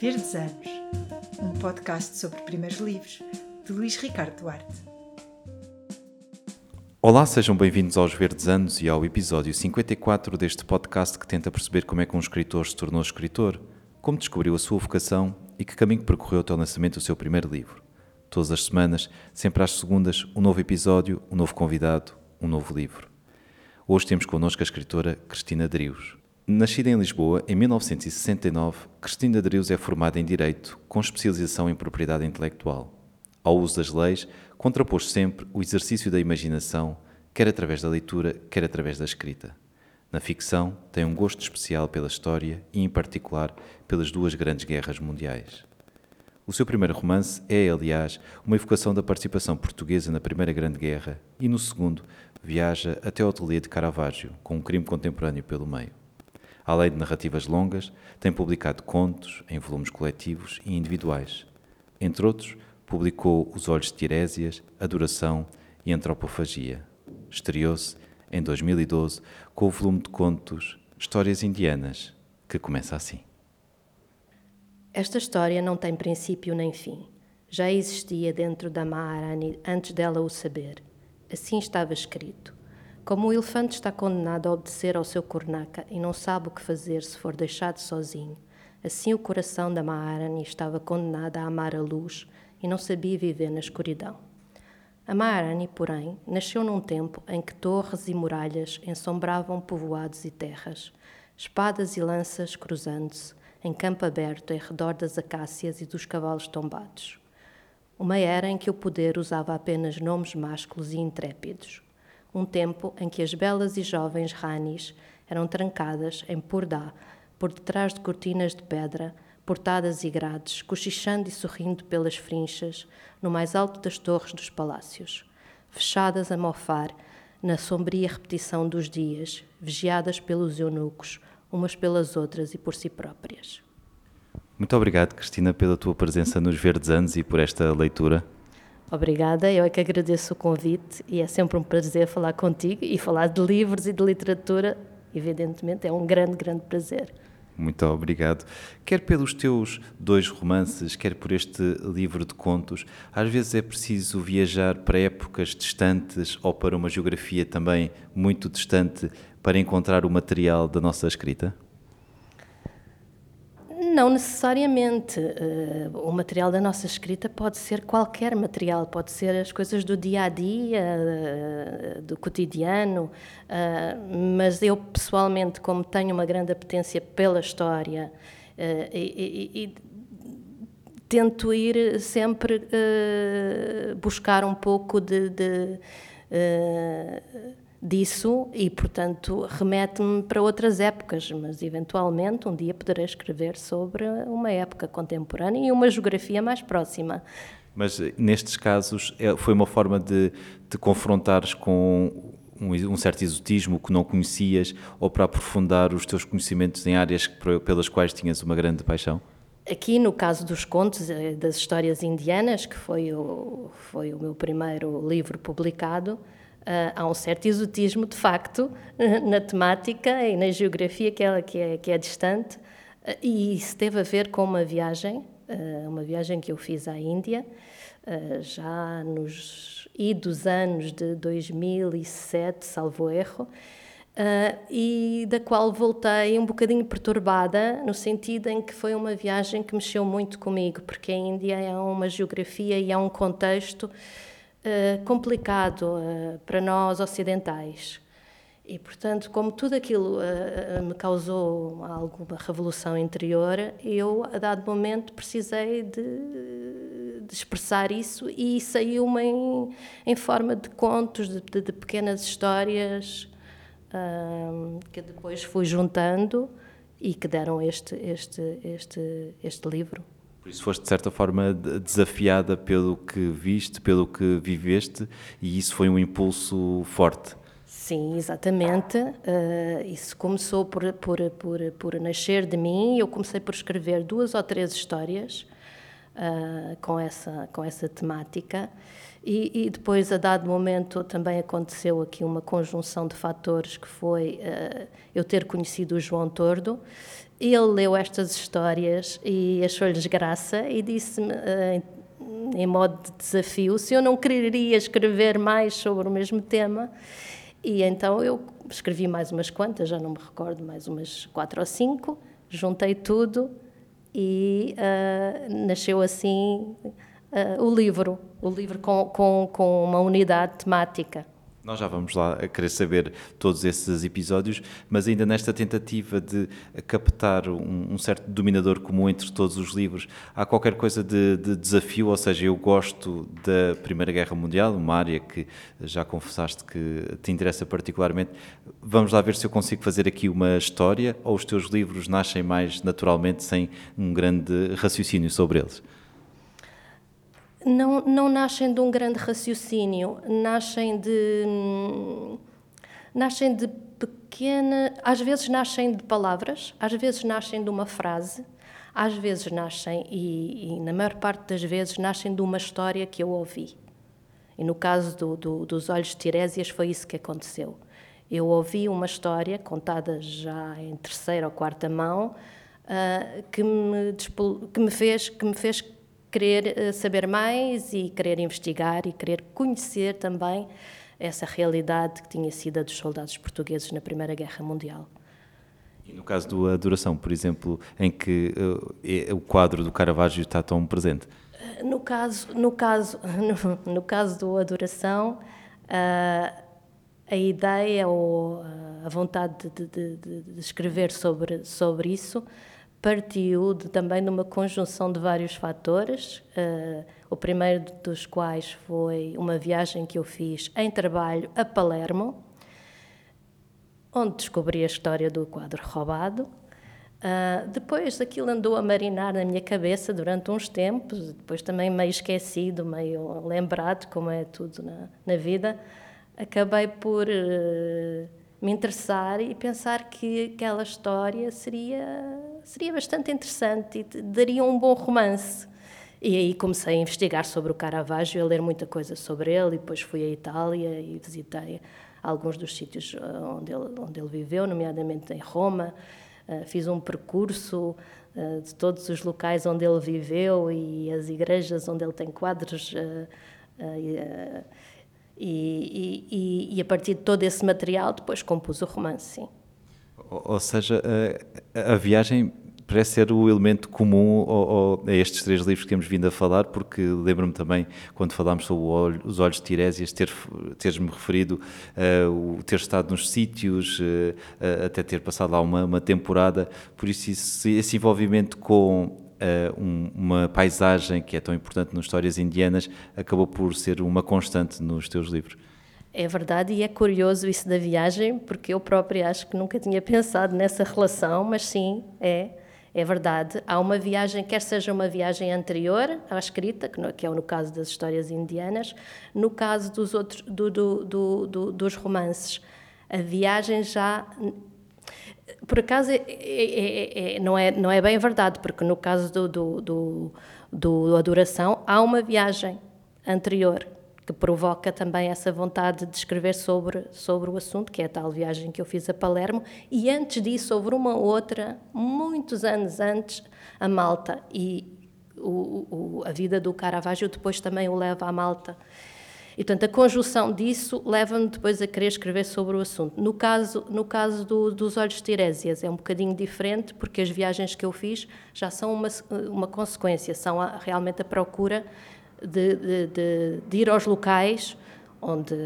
Verdes Anos, um podcast sobre primeiros livros, de Luís Ricardo Duarte. Olá, sejam bem-vindos aos Verdes Anos e ao episódio 54 deste podcast que tenta perceber como é que um escritor se tornou escritor, como descobriu a sua vocação e que caminho percorreu até o lançamento do seu primeiro livro. Todas as semanas, sempre às segundas, um novo episódio, um novo convidado, um novo livro. Hoje temos connosco a escritora Cristina Drius. Nascida em Lisboa em 1969, Cristina Drius é formada em Direito, com especialização em Propriedade Intelectual. Ao uso das leis, contrapôs sempre o exercício da imaginação, quer através da leitura, quer através da escrita. Na ficção, tem um gosto especial pela história e, em particular, pelas duas grandes guerras mundiais. O seu primeiro romance é, aliás, uma evocação da participação portuguesa na Primeira Grande Guerra e, no segundo, viaja até o ateliê de Caravaggio, com um crime contemporâneo pelo meio. Além de narrativas longas, tem publicado contos em volumes coletivos e individuais. Entre outros, publicou Os Olhos de Tirésias, Adoração e Antropofagia. Estreou-se, em 2012, com o volume de contos Histórias Indianas, que começa assim. Esta história não tem princípio nem fim. Já existia dentro da Maharani antes dela o saber. Assim estava escrito. Como o elefante está condenado a obedecer ao seu cornaca e não sabe o que fazer se for deixado sozinho, assim o coração da Maharani estava condenado a amar a luz e não sabia viver na escuridão. A Maharani, porém, nasceu num tempo em que torres e muralhas ensombravam povoados e terras, espadas e lanças cruzando-se, em campo aberto em redor das acácias e dos cavalos tombados. Uma era em que o poder usava apenas nomes másculos e intrépidos, um tempo em que as belas e jovens ranis eram trancadas em purdá, por detrás de cortinas de pedra, portadas e grades, cochichando e sorrindo pelas frinchas, no mais alto das torres dos palácios, fechadas a mofar, na sombria repetição dos dias, vigiadas pelos eunucos, umas pelas outras e por si próprias. Muito obrigado, Cristina, pela tua presença nos Verdes Anos e por esta leitura. Obrigada, eu é que agradeço o convite e é sempre um prazer falar contigo e falar de livros e de literatura, evidentemente, é um grande, grande prazer. Muito obrigado. Quer pelos teus dois romances, quer por este livro de contos, às vezes é preciso viajar para épocas distantes ou para uma geografia também muito distante para encontrar o material da nossa escrita? Não necessariamente. Uh, o material da nossa escrita pode ser qualquer material, pode ser as coisas do dia a dia, uh, do cotidiano, uh, mas eu pessoalmente, como tenho uma grande apetência pela história e, e, e, tento ir sempre buscar um pouco de. de disso e, portanto, remete-me para outras épocas, mas eventualmente um dia poderei escrever sobre uma época contemporânea e uma geografia mais próxima. Mas nestes casos é, foi uma forma de te confrontares com um, certo exotismo que não conhecias ou para aprofundar os teus conhecimentos em áreas pelas quais tinhas uma grande paixão? Aqui, no caso dos contos, eh, das histórias indianas, que foi o, foi o meu primeiro livro publicado, há um certo exotismo, de facto, na temática e na geografia que é, que é, que é distante, uh, e isso teve a ver com uma viagem, uh, uma viagem que eu fiz à Índia, já nos idos anos de 2007, salvo erro, e da qual voltei um bocadinho perturbada, no sentido em que foi uma viagem que mexeu muito comigo, porque a Índia é uma geografia e é um contexto complicado uh, para nós ocidentais. E, portanto, como tudo aquilo uh, me causou alguma revolução interior, eu, a dado momento, precisei de, de expressar isso e saiu-me em, em, forma de contos, de, de, de pequenas histórias que depois fui juntando e que deram este, este, este, este livro. Por isso foste, de certa forma, desafiada pelo que viste, pelo que viveste, e isso foi um impulso forte. Sim, exatamente. Uh, isso começou por, por, por, por nascer de mim. Eu comecei por escrever duas ou três histórias uh, com, essa, com essa temática E, e, depois, a dado momento, também aconteceu aqui uma conjunção de fatores que foi uh, eu ter conhecido o João Tordo. Ele leu estas histórias e achou-lhes graça e disse-me, uh, em modo de desafio, se eu não quereria escrever mais sobre o mesmo tema. E então eu escrevi mais umas quantas, já não me recordo, mais umas quatro ou cinco, juntei tudo e uh, nasceu assim uh, o livro, o livro com, com, com uma unidade temática. Nós já vamos lá a querer saber todos esses episódios, mas ainda nesta tentativa de captar um, um certo dominador comum entre todos os livros, há qualquer coisa de, de, desafio? Ou seja, eu gosto da Primeira Guerra Mundial, uma área que já confessaste que te interessa particularmente. Vamos lá ver se eu consigo fazer aqui uma história ou os teus livros nascem mais naturalmente sem um grande raciocínio sobre eles? Não, não nascem de um grande raciocínio, nascem de. nascem de pequena. às vezes nascem de palavras, às vezes nascem de uma frase, às vezes nascem, e, e na maior parte das vezes, nascem de uma história que eu ouvi. E no caso do, do, dos Olhos de Tirésias foi isso que aconteceu. Eu ouvi uma história contada já em terceira ou quarta mão uh, que, me, que, me fez, que me fez querer eh, saber mais e querer investigar e querer conhecer também essa realidade que tinha sido a dos soldados portugueses na Primeira Guerra Mundial. E no caso do Adoração, por exemplo, em que uh, o quadro do Caravaggio está tão presente? Eh, no caso, no caso, no, no caso do Adoração, uh, a ideia ou a vontade de, de, de, de escrever sobre, sobre isso partiu de, também de uma conjunção de vários fatores, uh, o primeiro dos quais foi uma viagem que eu fiz em trabalho a Palermo, onde descobri a história do quadro roubado. Uh, depois aquilo andou a marinar na minha cabeça durante uns tempos, depois também meio esquecido, meio lembrado, como é tudo na, na vida. Acabei por uh, me interessar e pensar que aquela história seria, seria bastante interessante e daria um bom romance. E aí comecei a investigar sobre o Caravaggio, a ler muita coisa sobre ele, e depois fui à Itália e visitei alguns dos sítios eh, onde ele, onde ele viveu, nomeadamente em Roma. Uh, fiz um percurso uh, de todos os locais onde ele viveu e as igrejas onde ele tem quadros. Uh, e, e, e, a partir de todo esse material depois compus o romance, sim. Ou, seja, a, a, viagem parece ser o elemento comum a estes três livros que temos vindo a falar, porque lembro-me também, quando falámos sobre olho, os olhos de Tirésias, ter, teres-me referido uh, ter estado nos sítios, uh, até ter passado lá uma, uma temporada, por isso esse, esse envolvimento com uh, um, uma paisagem que é tão importante nas histórias indianas acabou por ser uma constante nos teus livros. É verdade, e é curioso isso da viagem, porque eu própria acho que nunca tinha pensado nessa relação, mas sim, é, é verdade. Há uma viagem, quer seja uma viagem anterior à escrita, que é no caso das histórias indianas, no caso dos outros, do, do, do, dos romances. A viagem já por acaso, é, é, é, não, é, não é bem verdade, porque no caso do, do, do, do Adoração há uma viagem anterior que provoca também essa vontade de escrever sobre, sobre o assunto, que é a tal viagem que eu fiz a Palermo, e antes disso, sobre uma outra, muitos anos antes, a Malta. E o, o, a vida do Caravaggio depois também o leva à Malta. E, portanto, a conjunção disso leva-me depois a querer escrever sobre o assunto. No caso, no caso do, dos Olhos de Tirésias é um bocadinho diferente, porque as viagens que eu fiz já são uma, uma consequência, são a, realmente a procura de, de, de, de, ir aos locais onde,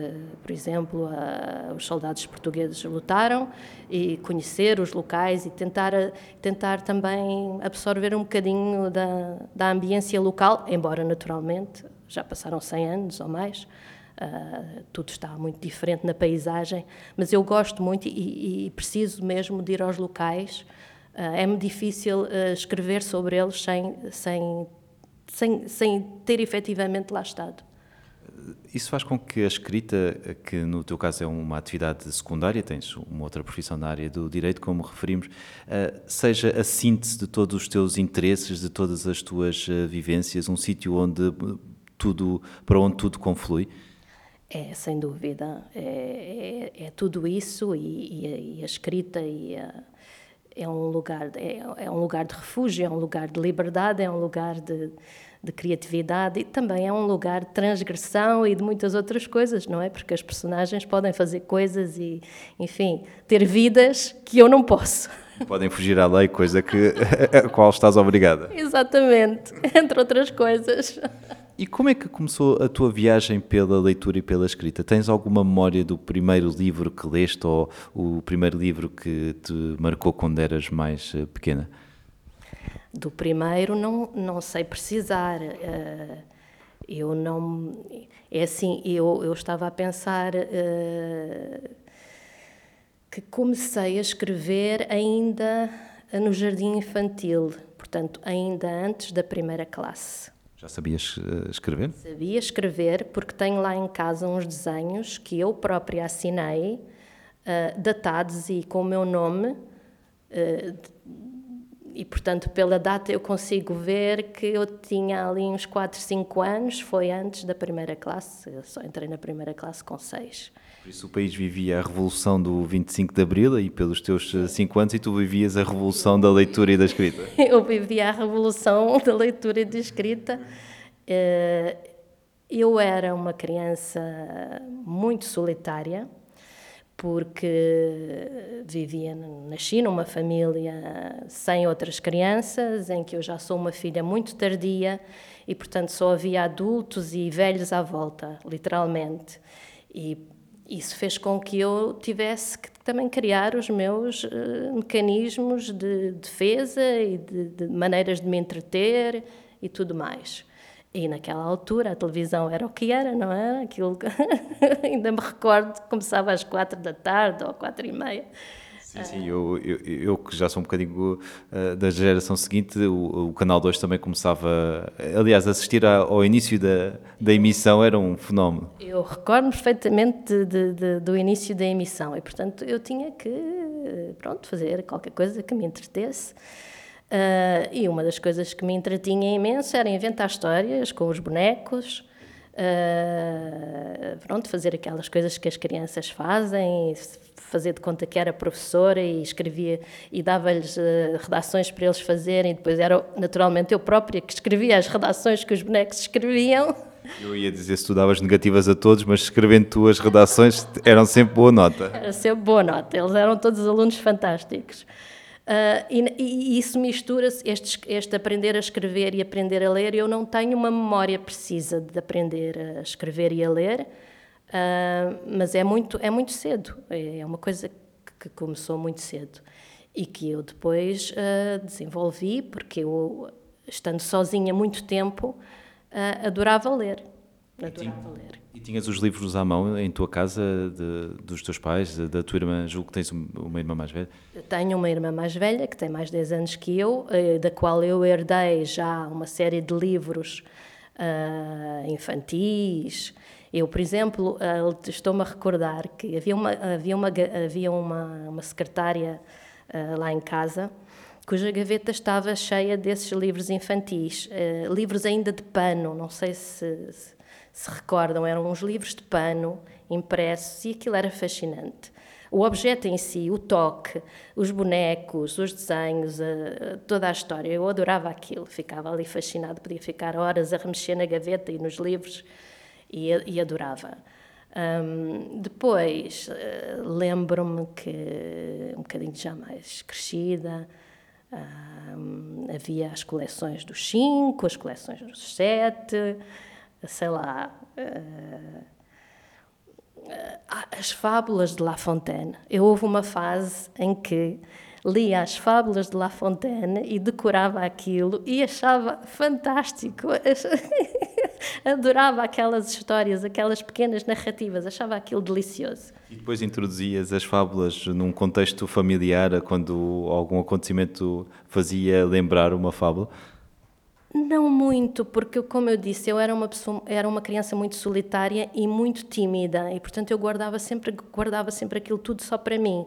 por exemplo, a, os soldados portugueses lutaram e conhecer os locais e tentar, tentar também absorver um bocadinho da, da ambiência local, embora naturalmente já passaram 100 anos ou mais, uh, tudo está muito diferente na paisagem, mas eu gosto muito e, e preciso mesmo de ir aos locais. Uh, é-me difícil uh, escrever sobre eles sem, sem, sem, sem ter efetivamente lá estado. Isso faz com que a escrita, que no teu caso é uma atividade secundária, tens uma outra profissão na área do direito, como referimos, seja a síntese de todos os teus interesses, de todas as tuas vivências, um sítio onde tudo, para onde tudo conflui? É, sem dúvida. É, é, é tudo isso e, e, e, a escrita e a, é um lugar é, é, um lugar de refúgio, é um lugar de liberdade, é um lugar de, de criatividade e também é um lugar de transgressão e de muitas outras coisas, não é? Porque as personagens podem fazer coisas e, enfim, ter vidas que eu não posso. Podem fugir à lei, coisa que a qual estás obrigada. Exatamente, entre outras coisas. E como é que começou a tua viagem pela leitura e pela escrita? Tens alguma memória do primeiro livro que leste ou o primeiro livro que te marcou quando eras mais eh, pequena? Do primeiro não, não sei precisar. Uh, eu não. É assim, eu, eu estava a pensar uh, que comecei a escrever ainda no jardim infantil, portanto, ainda antes da primeira classe. Já sabias uh, escrever? Sabia escrever porque tenho lá em casa uns desenhos que eu própria assinei, uh, datados e com o meu nome. Uh, e, portanto, pela data eu consigo ver que eu tinha ali uns 4, 5 anos, foi antes da primeira classe, eu só entrei na primeira classe com 6. Por isso o país vivia a revolução do 25 de Abril e pelos teus 5 anos e tu vivias a revolução da leitura e da escrita. eu vivia a revolução da leitura e da escrita. Eh, eu era uma criança muito solitária, porque vivia, nasci numa família sem outras crianças, em que eu já sou uma filha muito tardia e, portanto, só havia adultos e velhos à volta, literalmente. E isso fez com que eu tivesse que também criar os meus uh, mecanismos de defesa e de, de maneiras de me entreter e tudo mais. E naquela altura a televisão era o que era, não é? Aquilo que ainda me recordo, começava às quatro da tarde ou quatro e meia. Sim, sim, eu, eu, eu, que já sou um bocadinho uh, da geração seguinte, o, o, Canal 2 também começava, aliás, assistir ao início da, da emissão era um fenómeno. Eu recordo perfeitamente de, de, do início da emissão e, portanto, eu tinha que, pronto, fazer qualquer coisa que me entretesse. Uh, e uma das coisas que me entretinha imenso era inventar histórias com os bonecos, uh, pronto, fazer aquelas coisas que as crianças fazem, fazer de conta que era professora e escrevia e dava-lhes uh, redações para eles fazerem. E depois era naturalmente eu própria que escrevia as redações que os bonecos escreviam. Eu ia dizer se tu davas negativas a todos, mas escrevendo tu as redações eram sempre boa nota. Era sempre boa nota, eles eram todos alunos fantásticos. Uh, e, e, isso mistura-se, este, este, aprender a escrever e aprender a ler. Eu não tenho uma memória precisa de aprender a escrever e a ler, uh, mas é muito, é muito cedo. É uma coisa que começou muito cedo e que eu depois uh, desenvolvi, porque eu, estando sozinha muito tempo, adorava ler. Adorava ler. E tinhas os livros à mão em tua casa, de, dos teus pais, da tua irmã? Julgo que tens uma irmã mais velha. Eu tenho uma irmã mais velha, que tem mais 10 anos que eu, eh, da qual eu herdei já uma série de livros uh, infantis. Eu, por exemplo, uh, estou-me a recordar que havia uma, havia uma, havia uma, uma secretária uh, lá em casa cuja gaveta estava cheia desses livros infantis, livros ainda de pano, não sei se, se se recordam, eram uns livros de pano impressos e aquilo era fascinante. O objeto em si, o toque, os bonecos, os desenhos, toda a história, eu adorava aquilo, ficava ali fascinado, podia ficar horas a remexer na gaveta e nos livros e, e adorava. Um, depois, uh, lembro-me que, um bocadinho já mais crescida, havia as coleções dos cinco, as coleções dos sete, sei lá, uh, as fábulas de La Fontaine. Eu houve uma fase em que lia as fábulas de La Fontaine e decorava aquilo e achava fantástico. Adorava aquelas histórias, aquelas pequenas narrativas, achava aquilo delicioso. E depois introduzias as fábulas num contexto familiar, quando algum acontecimento fazia lembrar uma fábula? Não muito, porque, como eu disse, eu era uma, pessoa, era uma criança muito solitária e muito tímida, e portanto eu guardava sempre, guardava sempre aquilo tudo só para mim,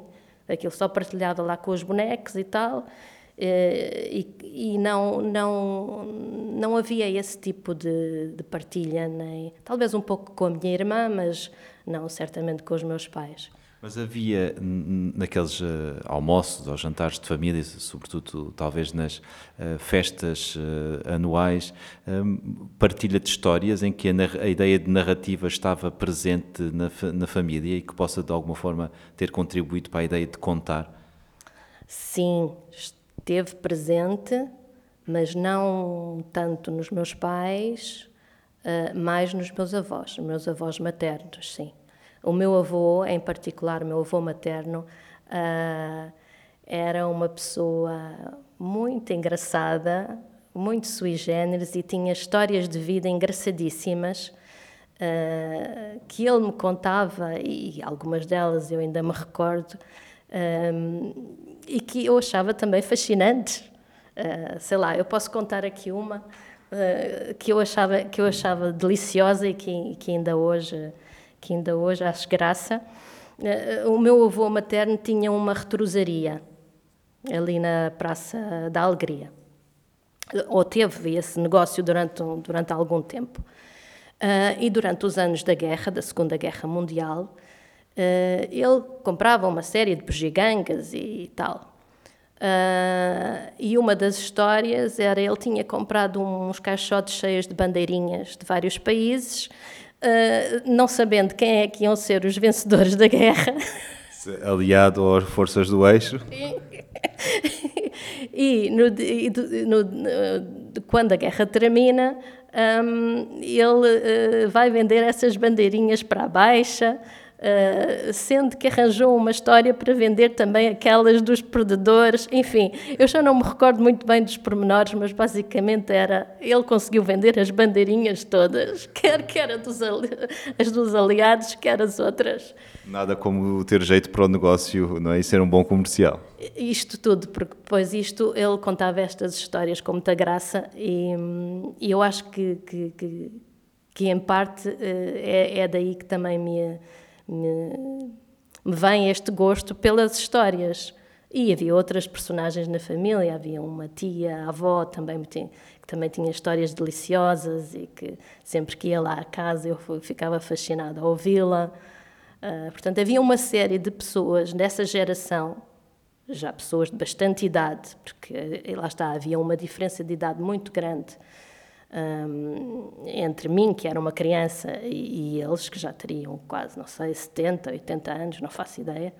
aquilo só partilhado lá com os bonecos e tal, e, e não, não, não havia esse tipo de, de partilha, nem, talvez um pouco com a minha irmã, mas não certamente com os meus pais. Mas havia naqueles uh, almoços ou jantares de família, sobretudo talvez nas uh, festas uh, anuais, um, partilha de histórias em que a, a, ideia de narrativa estava presente na, na família e que possa de alguma forma ter contribuído para a ideia de contar? Sim, esteve presente, mas não tanto nos meus pais, mais nos meus avós, meus avós maternos, sim. O meu avô, em particular, o meu avô materno, uh, era uma pessoa muito engraçada, muito sui generis e tinha histórias de vida engraçadíssimas uh, que ele me contava, e algumas delas eu ainda me recordo, e que eu achava também fascinantes. Uh, sei lá, eu posso contar aqui uma uh, que, eu achava, que eu achava deliciosa e que, que ainda hoje que ainda hoje acho graça. Eh, o meu avô materno tinha uma retrosaria ali na Praça da Alegria. Ou teve esse negócio durante, durante algum tempo. Uh, e durante os anos da guerra, da Segunda Guerra Mundial, uh, ele comprava uma série de bugigangas e tal. Uh, e uma das histórias era ele tinha comprado uns caixotes cheios de bandeirinhas de vários países uh, não sabendo quem é que iam ser os vencedores da guerra. Aliado às forças do eixo. e, no, e no, no, quando a guerra termina, um, ele uh, vai vender essas bandeirinhas para a baixa, Uh, sendo que arranjou uma história para vender também aquelas dos perdedores. Enfim, eu já não me recordo muito bem dos pormenores, mas basicamente era ele conseguiu vender as bandeirinhas todas, quer que era dos as dos aliados, quer as outras. Nada como ter jeito para o negócio não é? e ser um bom comercial. Isto tudo, porque depois isto ele contava estas histórias com muita graça e, e eu acho que, que, que, que em parte eh, é, é daí que também me me, me vem este gosto pelas histórias. E havia outras personagens na família, havia uma tia, a avó também que também tinha histórias deliciosas e que sempre que ia lá à casa eu ficava fascinada a ouvi-la. Uh, portanto, havia uma série de pessoas dessa geração, já pessoas de bastante idade, porque eh, lá está, havia uma diferença de idade muito grande um, entre mim, que era uma criança, e, e, eles, que já teriam quase, não sei, 70, 80 anos, não faço ideia,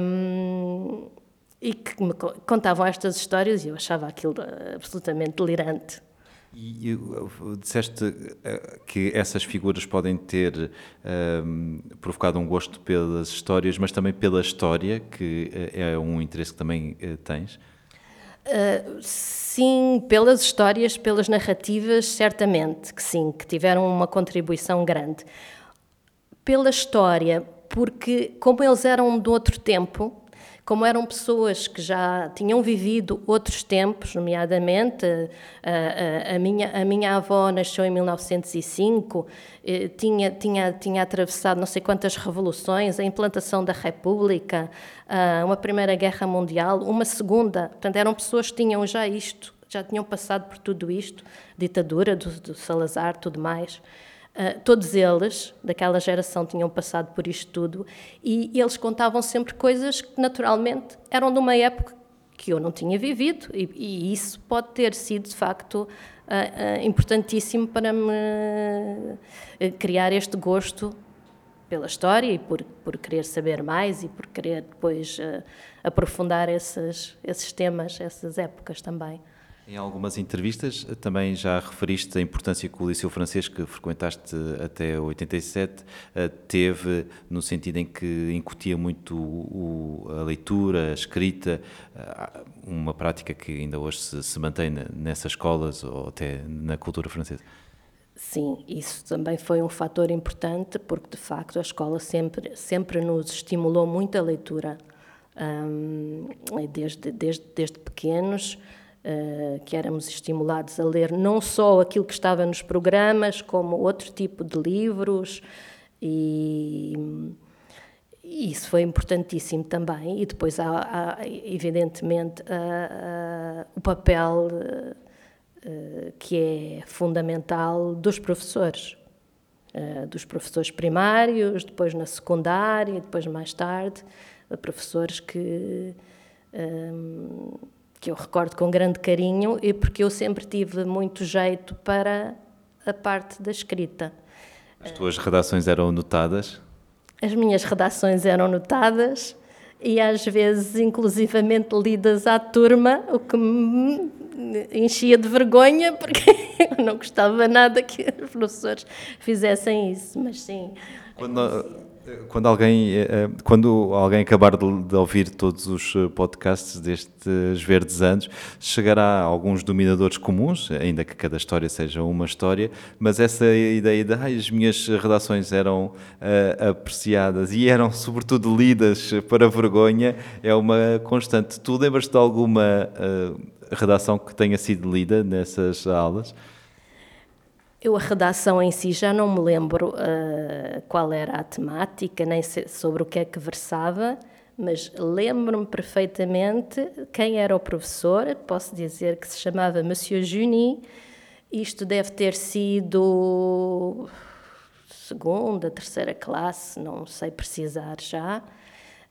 um, e que me contavam estas histórias e eu achava aquilo absolutamente delirante. E, e disseste uh, que essas figuras podem ter um, provocado um gosto pelas histórias, mas também pela história, que uh, é um interesse que também tens? Sim, pelas histórias, pelas narrativas, certamente que sim, que tiveram uma contribuição grande. Pela história, porque como eles eram de outro tempo, como eram pessoas que já tinham vivido outros tempos, nomeadamente a, a, a minha, a minha avó nasceu em 1905, eh, tinha, tinha, tinha atravessado não sei quantas revoluções, a implantação da República, uma Primeira Guerra Mundial, uma Segunda. Portanto, eram pessoas que tinham já isto, já tinham passado por tudo isto, ditadura do, do Salazar, tudo mais. Uh, todos eles, daquela geração, tinham passado por isto tudo e eles contavam sempre coisas que, naturalmente, eram de uma época que eu não tinha vivido e, e isso pode ter sido, de facto, uh, uh, importantíssimo para me criar este gosto pela história e por, por querer saber mais e por querer depois aprofundar esses, esses temas, essas épocas também. Em algumas entrevistas também já referiste a importância que o Liceu Francês, que frequentaste até 87, eh, teve no sentido em que incutia muito a leitura, a escrita, eh, uma prática que ainda hoje se, mantém nessas escolas ou até na cultura francesa. Sim, isso também foi um fator importante, porque de facto a escola sempre, sempre nos estimulou muito a leitura, desde, desde, desde pequenos. Uh, que éramos estimulados a ler não só aquilo que estava nos programas, como outro tipo de livros e, e isso foi importantíssimo também. E depois há, há evidentemente, o papel uh, que é fundamental dos professores. Dos professores primários, depois na secundária, depois mais tarde, professores que, que eu recordo com grande carinho e porque eu sempre tive muito jeito para a parte da escrita. As tuas redações eram notadas? As minhas redações eram notadas e às vezes inclusivamente lidas à turma, o que me enchia de vergonha porque eu não gostava nada que os professores fizessem isso, mas sim. Quando, quando alguém, eh, eh, quando alguém acabar de, ouvir todos os eh, podcasts destes verdes anos, chegará a alguns dominadores comuns, ainda que cada história seja uma história, mas essa ideia de ah, as minhas redações eram apreciadas e eram sobretudo lidas para vergonha é uma constante. Tu lembras-te de alguma redação que tenha sido lida nessas aulas? Eu, a redação em si, já não me lembro uh, qual era a temática, nem sobre o que é que versava, mas lembro-me perfeitamente quem era o professor. Posso dizer que se chamava Monsieur Juni. Isto deve ter sido segunda, terceira classe, não sei precisar já.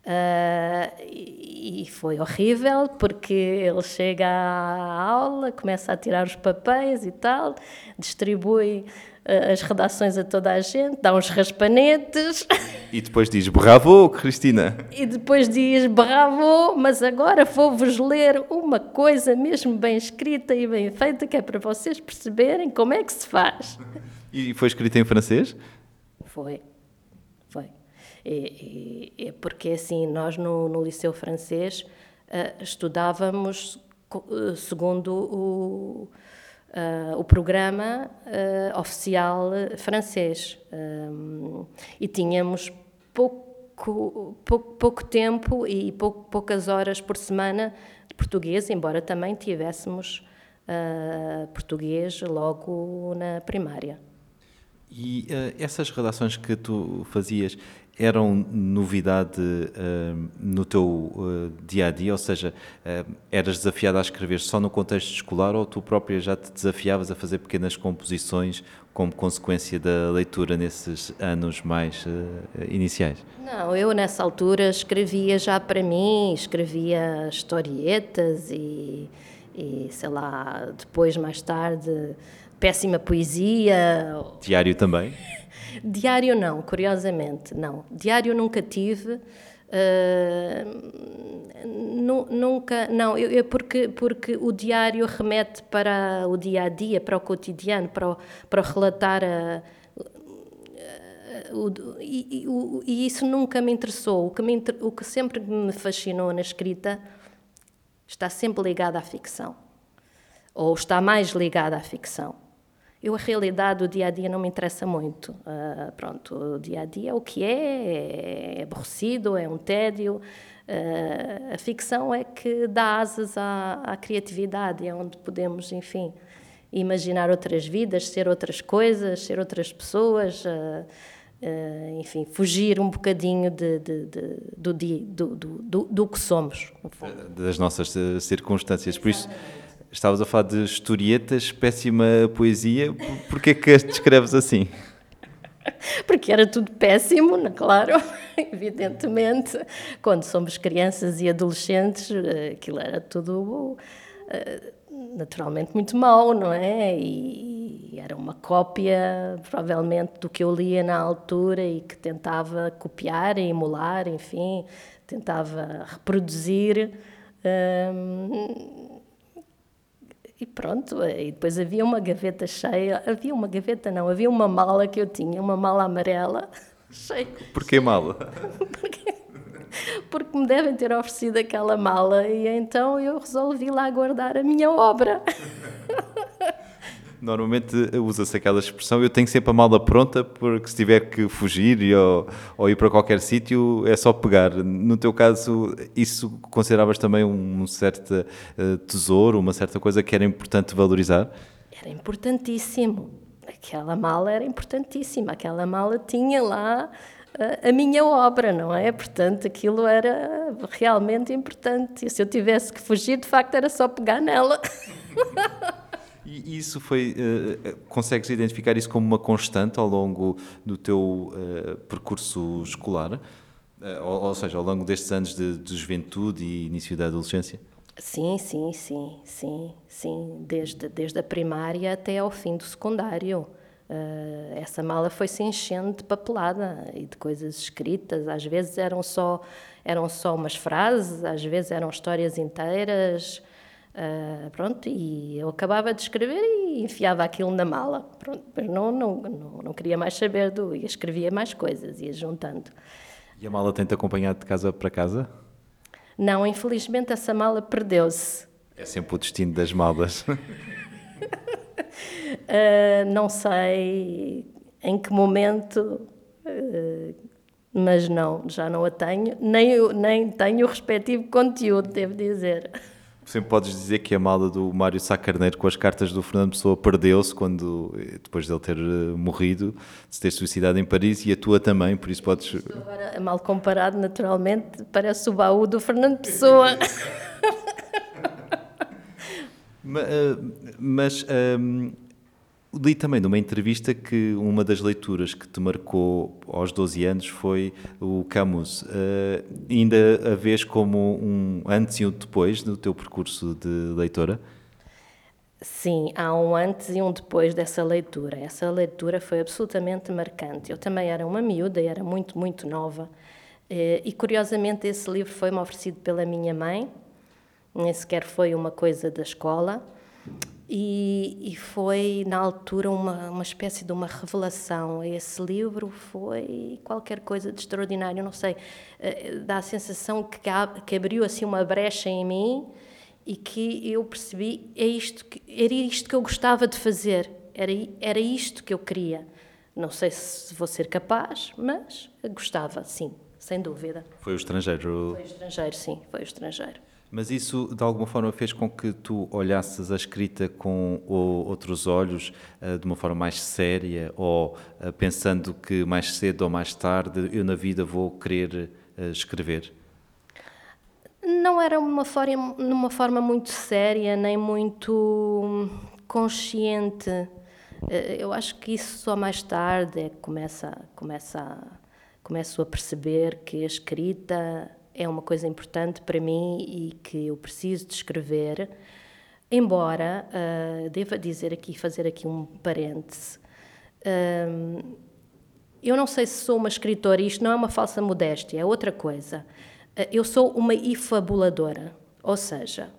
Uh, e foi horrível porque ele chega à aula, começa a tirar os papéis e tal, distribui uh, as redações a toda a gente, dá uns raspanetes. E depois diz bravo, Cristina. E depois diz bravo, mas agora vou-vos ler uma coisa mesmo bem escrita e bem feita que é para vocês perceberem como é que se faz. E foi escrita em francês? Foi. É, é porque assim, nós no, no Liceu Francês uh, estudávamos uh, segundo o, uh, o programa oficial francês um, e tínhamos pouco, pouco, pouco tempo e poucas horas por semana de português, embora também tivéssemos português logo na primária. E uh, essas redações que tu fazias eram novidade uh, no teu uh, dia a dia? Ou seja, uh, eras desafiada a escrever só no contexto escolar ou tu própria já te desafiavas a fazer pequenas composições como consequência da leitura nesses anos mais iniciais? Não, eu nessa altura escrevia já para mim, escrevia historietas e, e sei lá, depois mais tarde péssima poesia. Diário também? Diário não, curiosamente, não. Diário nunca tive. Uh, nunca, não, eu, eu, porque, porque o diário remete para o dia a dia, para o cotidiano, para, o, para relatar a, o, e, o, e, isso nunca me interessou. O que, me, o que sempre me fascinou na escrita está sempre ligado à ficção, ou está mais ligado à ficção. Eu, a realidade do dia a dia não me interessa muito. Uh, pronto, o dia a dia é o que é, é aborrecido, é um tédio. Uh, a ficção é que dá asas à, à, criatividade, é onde podemos, enfim, imaginar outras vidas, ser outras coisas, ser outras pessoas. Uh, Uh, enfim, fugir um bocadinho de, de, de, do, do, do, do, que somos. Das nossas circunstâncias. Por isso, Estavas a falar de historietas, péssima poesia. Porquê que as descreves assim? Porque era tudo péssimo, claro, evidentemente. Quando somos crianças e adolescentes, aquilo era tudo eh, naturalmente muito mau, não é? E era uma cópia, provavelmente, do que eu lia na altura e que tentava copiar, emular, enfim, tentava reproduzir. Hum, e pronto, e depois havia uma gaveta cheia, havia uma gaveta não, havia uma mala que eu tinha, uma mala amarela cheia. Porquê mala? porque, porque me devem ter oferecido aquela mala e então eu resolvi lá guardar a minha obra. Normalmente usa-se aquela expressão, eu tenho sempre a mala pronta, porque se tiver que fugir ou, ou ir para qualquer sítio, é só pegar. No teu caso, isso consideravas também um certo uh, tesouro, uma certa coisa que era importante valorizar? Era importantíssimo. Aquela mala era importantíssima. Aquela mala tinha lá a, a minha obra, não é? Portanto, aquilo era realmente importante. E se eu tivesse que fugir, de facto, era só pegar nela. E isso foi. Uh, consegues identificar isso como uma constante ao longo do teu uh, percurso escolar? Uh, ou, ou, seja, ao longo destes anos de, de, juventude e início da adolescência? Sim, sim, sim, sim, sim. Desde, desde a primária até ao fim do secundário. essa mala foi se enchendo de papelada e de coisas escritas. Às vezes eram só, eram só umas frases, às vezes eram histórias inteiras. Uh, pronto, e eu acabava de escrever e enfiava aquilo na mala. Pronto, mas não, não, não, não queria mais saber do. e escrevia mais coisas, ia juntando. E a mala tem-te acompanhado de casa para casa? Não, infelizmente essa mala perdeu-se. É sempre o destino das malas. uh, não sei em que momento, uh, mas não, já não a tenho, nem, nem tenho o respectivo conteúdo, devo dizer. Sempre podes dizer que a mala do Mário Sá Carneiro com as cartas do Fernando Pessoa perdeu-se quando, depois dele ter eh, morrido, de ter suicidado em Paris e a tua também, por isso podes. Agora, mal comparado, naturalmente, parece o baú do Fernando Pessoa. mas, eh, mas um, Li também numa entrevista que uma das leituras que te marcou aos 12 anos foi o Camus. Uh, ainda a vês como um antes e um depois no teu percurso de leitora? Sim, há um antes e um depois dessa leitura. Essa leitura foi absolutamente marcante. Eu também era uma miúda e era muito, muito nova. Eh, e curiosamente esse livro foi-me oferecido pela minha mãe, nem sequer foi uma coisa da escola. E, e, foi, na altura, uma, uma espécie de uma revelação. Esse livro foi qualquer coisa de extraordinário, não sei, eh, dá a sensação que, que abriu assim uma brecha em mim e que eu percebi, é isto que, era isto que eu gostava de fazer, era, era isto que eu queria. Não sei se vou ser capaz, mas gostava, sim, sem dúvida. Foi o estrangeiro? Foi o estrangeiro, sim, foi o estrangeiro. Mas isso, de alguma forma, fez com que tu olhasses a escrita com outros olhos, eh, de uma forma mais séria, ou eh, pensando que mais cedo ou mais tarde eu na vida vou querer eh, escrever? Não era uma forma, numa forma muito séria, nem muito consciente. Eu acho que isso só mais tarde é que começa, começa, começo a perceber que a escrita é uma coisa importante para mim e que eu preciso de escrever. Embora, uh, deva dizer aqui, fazer aqui um parêntese, uh, eu não sei se sou uma escritora, isto não é uma falsa modéstia, é outra coisa. Uh, eu sou uma ifabuladora, ou seja,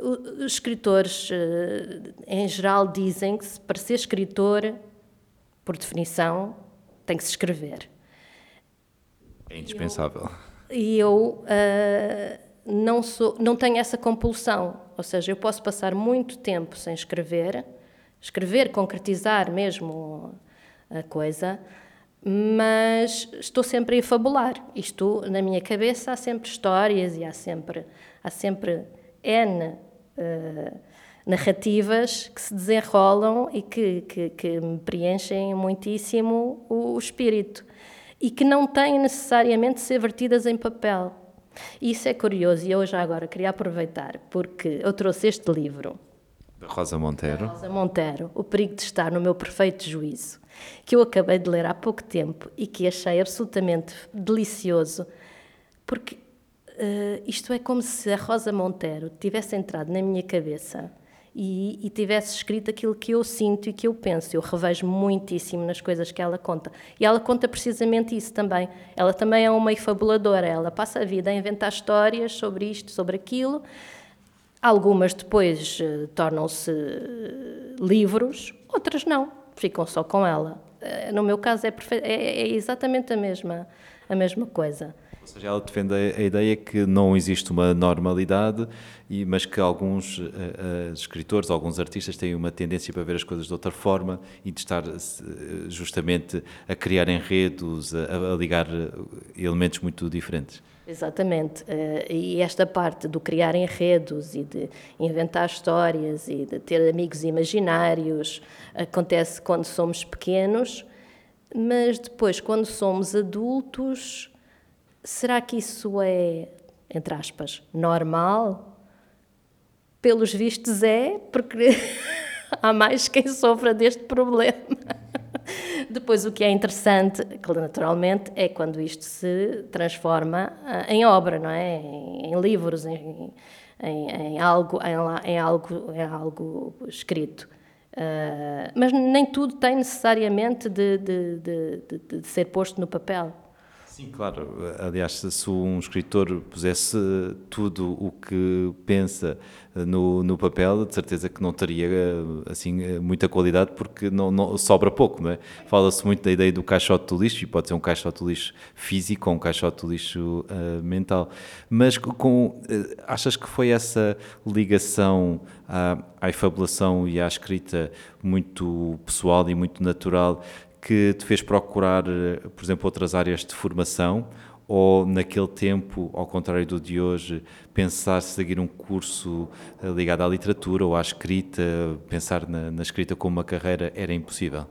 os escritores, em geral, dizem que para ser escritor, por definição, tem que se escrever. É indispensável. E eu, uh, não, sou, não tenho essa compulsão, ou seja, eu posso passar muito tempo sem escrever, escrever, concretizar mesmo a coisa, mas estou sempre a fabular. Isto, na minha cabeça, há sempre histórias e há sempre, há sempre N uh, narrativas que se desenrolam e que, que, que me preenchem muitíssimo o, o espírito e que não têm necessariamente de ser vertidas em papel. Isso é curioso e eu já agora queria aproveitar porque eu trouxe este livro. Da Rosa Monteiro. Da Rosa Monteiro, O Perigo de Estar no Meu Perfeito Juízo, que eu acabei de ler há pouco tempo e que achei absolutamente delicioso, porque uh, isto é como se a Rosa Monteiro tivesse entrado na minha cabeça e, e, tivesse escrito aquilo que eu sinto e que eu penso. Eu revejo muitíssimo nas coisas que ela conta. E ela conta precisamente isso também. Ela também é uma fabuladora. Ela passa a vida a inventar histórias sobre isto, sobre aquilo. Algumas depois uh, tornam-se uh, livros, outras não, ficam só com ela. Uh, no meu caso é, é, é exatamente a mesma, a mesma coisa. Ou seja, ela defende a, ideia que não existe uma normalidade, mas que alguns uh, uh, escritores, alguns artistas têm uma tendência para ver as coisas de outra forma e de estar uh, justamente a criar enredos, a ligar elementos muito diferentes. Exatamente. E esta parte do criar enredos e de inventar histórias e de ter amigos imaginários acontece quando somos pequenos mas depois, quando somos adultos, será que isso é, entre aspas, normal? Pelos vistos é, porque há mais quem sofra deste problema. Depois, o que é interessante, naturalmente, é quando isto se transforma uh, em obra, não é? Em, em livros, em, em, em, algo, em, em, algo, em algo escrito. Uh, mas nem tudo tem necessariamente de, de, de, de ser posto no papel. Sim, claro. Aliás, se um escritor pusesse tudo o que pensa no, no papel, de certeza que não teria assim muita qualidade porque não, não sobra pouco, não é? Fala-se muito da ideia do caixote do lixo e pode ser um caixote do lixo físico ou um caixote do lixo uh, mental. Mas com, achas que foi essa ligação à, à efabulação e à escrita muito pessoal e muito natural que te fez procurar, eh, por exemplo, outras áreas de formação? Ou naquele tempo, ao contrário do de hoje, pensar seguir um curso eh, ligado à literatura ou à escrita, pensar na, na escrita como uma carreira era impossível?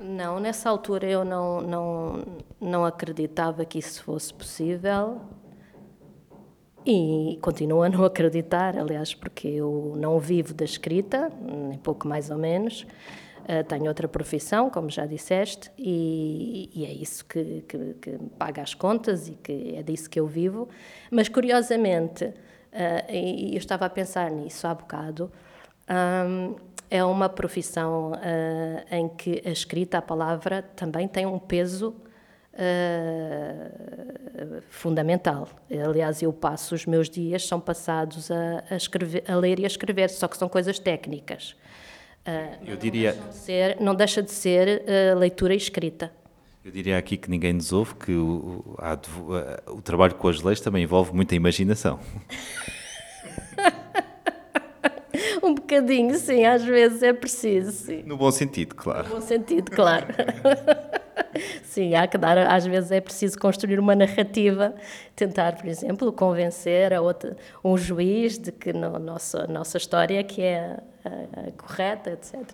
Não, nessa altura eu não, não, não acreditava que isso fosse possível e continuo a não acreditar, aliás, porque eu não vivo da escrita, nem pouco mais ou menos. Uh, tenho outra profissão, como já disseste, e, e é isso que, que, que, paga as contas e que é disso que eu vivo. Mas, curiosamente, uh, e eu estava a pensar nisso há bocado, um, é uma profissão uh, em que a escrita, a palavra, também tem um peso Uh, fundamental. Aliás, eu passo os meus dias são passados a, a, escrever, a ler e a escrever, só que são coisas técnicas. Uh, eu diria. Não deixa de ser, não deixa de ser uh, leitura e escrita. Eu diria aqui que ninguém nos ouve que o, o, o trabalho com as leis também envolve muita imaginação. um bocadinho, sim, às vezes é preciso. Sim. No bom sentido, claro. No bom sentido, claro. Sim, há que dar, às vezes é preciso construir uma narrativa, tentar, por exemplo, convencer a outra, um juiz de que no, nossa, a nossa história que é a, a correta, etc. Uh,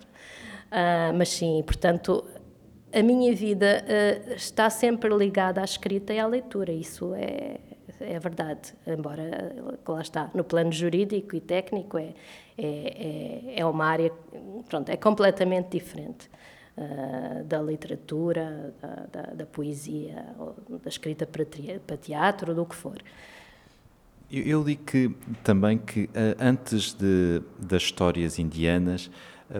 ah, mas sim, portanto, a minha vida uh, está sempre ligada à escrita e à leitura, isso é, é verdade, embora, lá está, no plano jurídico e técnico é, é, é, é uma área, pronto, é completamente diferente. Uh, da literatura, da, da, da, poesia, da escrita para, para teatro, do que for. Eu, eu li que também que uh, antes de, das histórias indianas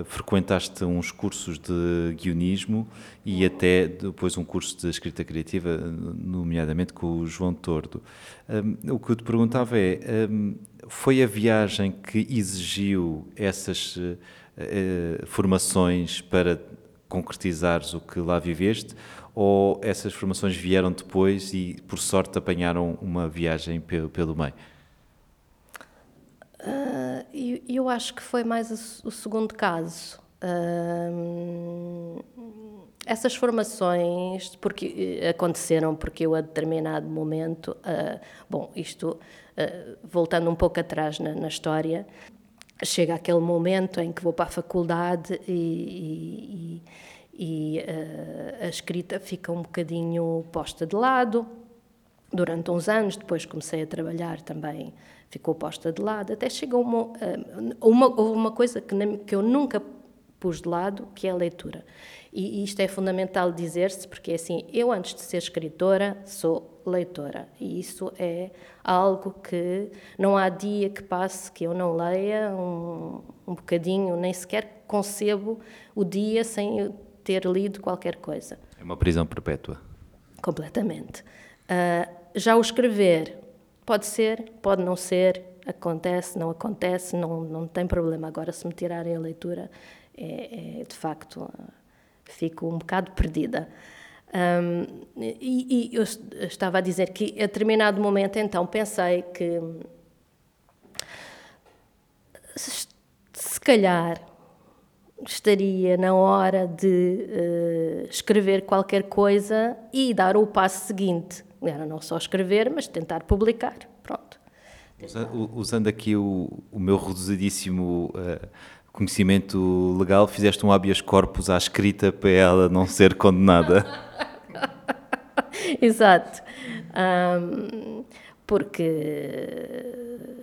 frequentaste uns cursos de guionismo e até depois um curso de escrita criativa, nomeadamente com o João Tordo. Um, o que eu te perguntava é, um, foi a viagem que exigiu essas formações para concretizares o que lá viveste ou essas formações vieram depois e, por sorte, apanharam uma viagem pelo, pelo meio? Uh, eu, eu, acho que foi mais o, o segundo caso. Uh, essas formações porque eh, aconteceram porque eu a determinado momento, uh, bom, isto voltando um pouco atrás na, na história, chega aquele momento em que vou para a faculdade e, e, e a escrita fica um bocadinho posta de lado. Durante uns anos, depois comecei a trabalhar também, ficou posta de lado. Até chegou uma, uh, uma, uma coisa que, que eu nunca pus de lado, que é a leitura. E isto é fundamental dizer-se, porque é assim, eu antes de ser escritora sou leitora, e isso é algo que não há dia que passe que eu não leia um, um bocadinho, nem sequer concebo o dia sem ter lido qualquer coisa. É uma prisão perpétua. Completamente. Uh, já o escrever pode ser, pode não ser, acontece, não acontece, não, não tem problema. Agora, se me tirarem a leitura, é, é de facto fico um bocado perdida. Um, e, e, eu estava a dizer que a determinado momento então pensei que se, se calhar estaria na hora de uh, escrever qualquer coisa e dar o passo seguinte. Era não só escrever, mas tentar publicar. Pronto. Usando aqui o, o meu reduzidíssimo uh, conhecimento legal, fizeste um habeas corpus à escrita para ela não ser condenada. Exato. Um, porque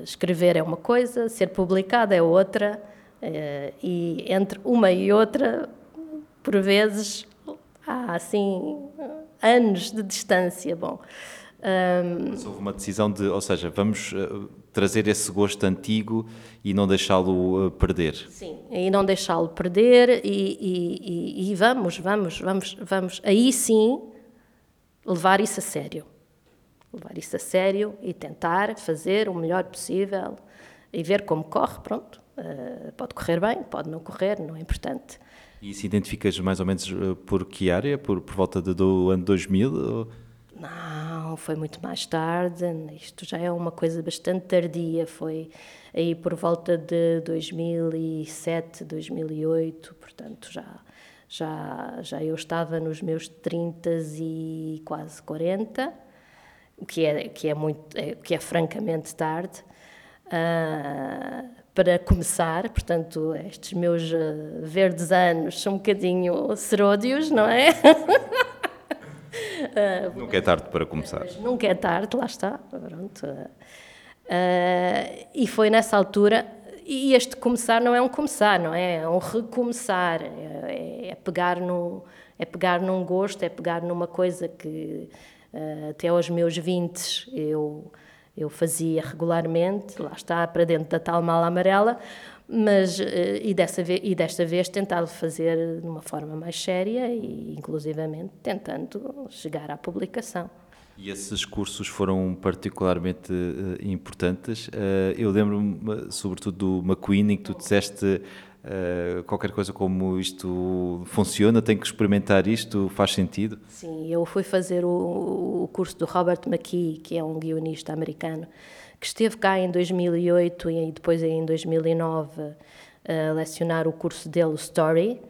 escrever é uma coisa, ser publicado é outra, uh, e entre uma e outra, por vezes, há assim anos de distância. Bom, um, Mas houve uma decisão de, ou seja, vamos uh, trazer esse gosto antigo e não deixá-lo uh, perder. Sim, e não deixá-lo perder e, e, e, e, vamos, vamos, vamos, vamos, aí sim levar isso a sério. Levar isso a sério e tentar fazer o melhor possível e ver como corre, pronto. Uh, pode correr bem, pode não correr, não é importante. E se identificas mais ou menos por que área? Por, por volta do ano 2000? Ou... Não, foi muito mais tarde. Isto já é uma coisa bastante tardia. Foi aí por volta de 2007, 2008. Portanto, já, já, já eu estava nos meus 30 e quase 40, o que é, que é, muito, é, que é francamente tarde. Uh, para começar, portanto, estes meus uh, verdes anos são um bocadinho seródios, não é? Uh, nunca é tarde para começar. Nunca é tarde, lá está. Pronto. Uh, e foi nessa altura. E este começar não é um começar, não é? É um recomeçar. É, é pegar, no, é pegar num gosto, é pegar numa coisa que uh, até aos meus 20 eu, eu fazia regularmente, lá está, para dentro da tal mala amarela, mas eh, e, dessa vez, e desta vez tentado fazer de uma forma mais séria e inclusivamente tentando chegar à publicação. E esses cursos foram particularmente uh, importantes. Uh, eu lembro-me, sobretudo, do McQueen, em que tu disseste uh, qualquer coisa como isto funciona, tenho que experimentar isto, faz sentido? Sim, eu fui fazer o, o curso do Robert McKee, que é um guionista americano, que esteve cá em 2008 e depois em 2009 a lecionar o curso dele, o Story,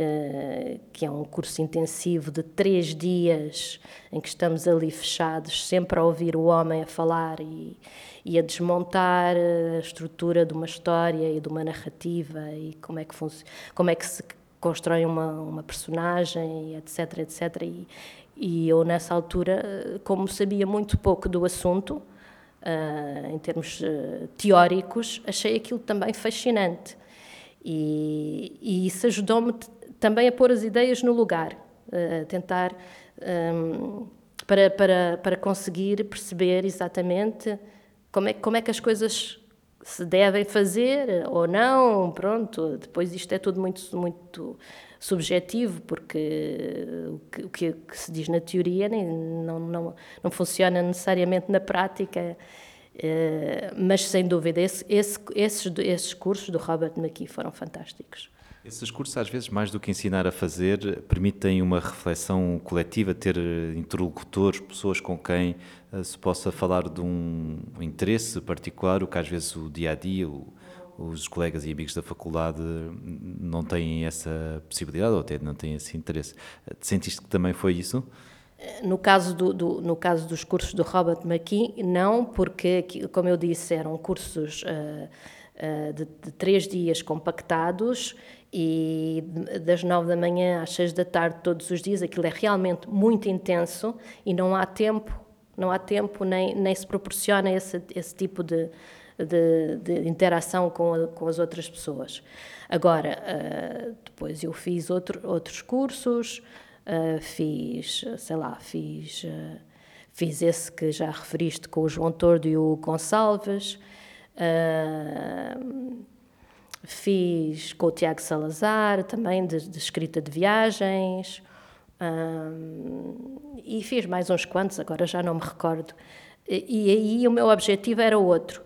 eh, que é um curso intensivo de três dias em que estamos ali fechados, sempre a ouvir o homem a falar e, e a desmontar a estrutura de uma história e de uma narrativa e como é que, como é que se constrói uma, uma personagem, etc, etc. E, e eu, nessa altura, como sabia muito pouco do assunto, uh, em termos uh, teóricos, achei aquilo também fascinante. E, e isso ajudou-me também a pôr as ideias no lugar, a tentar um, para, para, para conseguir perceber exatamente como é, como é que as coisas se devem fazer ou não, pronto, depois isto é tudo muito, muito subjetivo, porque o que, o que se diz na teoria nem, não, não, não funciona necessariamente na prática, eh, mas sem dúvida, esse, esse, esses, esses cursos do Robert McKee foram fantásticos. Esses cursos, às vezes, mais do que ensinar a fazer, permitem uma reflexão coletiva, ter interlocutores, pessoas com quem se possa falar de um, interesse particular, o que às vezes o dia a dia, o, os colegas e amigos da faculdade não têm essa possibilidade ou até não têm esse interesse. Sentiste que também foi isso? No caso, do, do, no caso dos cursos do Robert McKee, não, porque, como eu disse, eram cursos uh, uh, de, de, três dias compactados e das nove da manhã às seis da tarde todos os dias, aquilo é realmente muito intenso e não há tempo, não há tempo nem, nem se proporciona esse, esse tipo de, de, de interação com, a, com as outras pessoas. Agora, uh, depois eu fiz outro, outros cursos, uh, fiz, sei lá, fiz, uh, fiz esse que já referiste com o João Tordo e o Gonçalves, fiz com o Tiago Salazar, também de, de escrita de viagens, e fiz mais uns quantos, agora já não me recordo. E, e aí o meu objetivo era outro,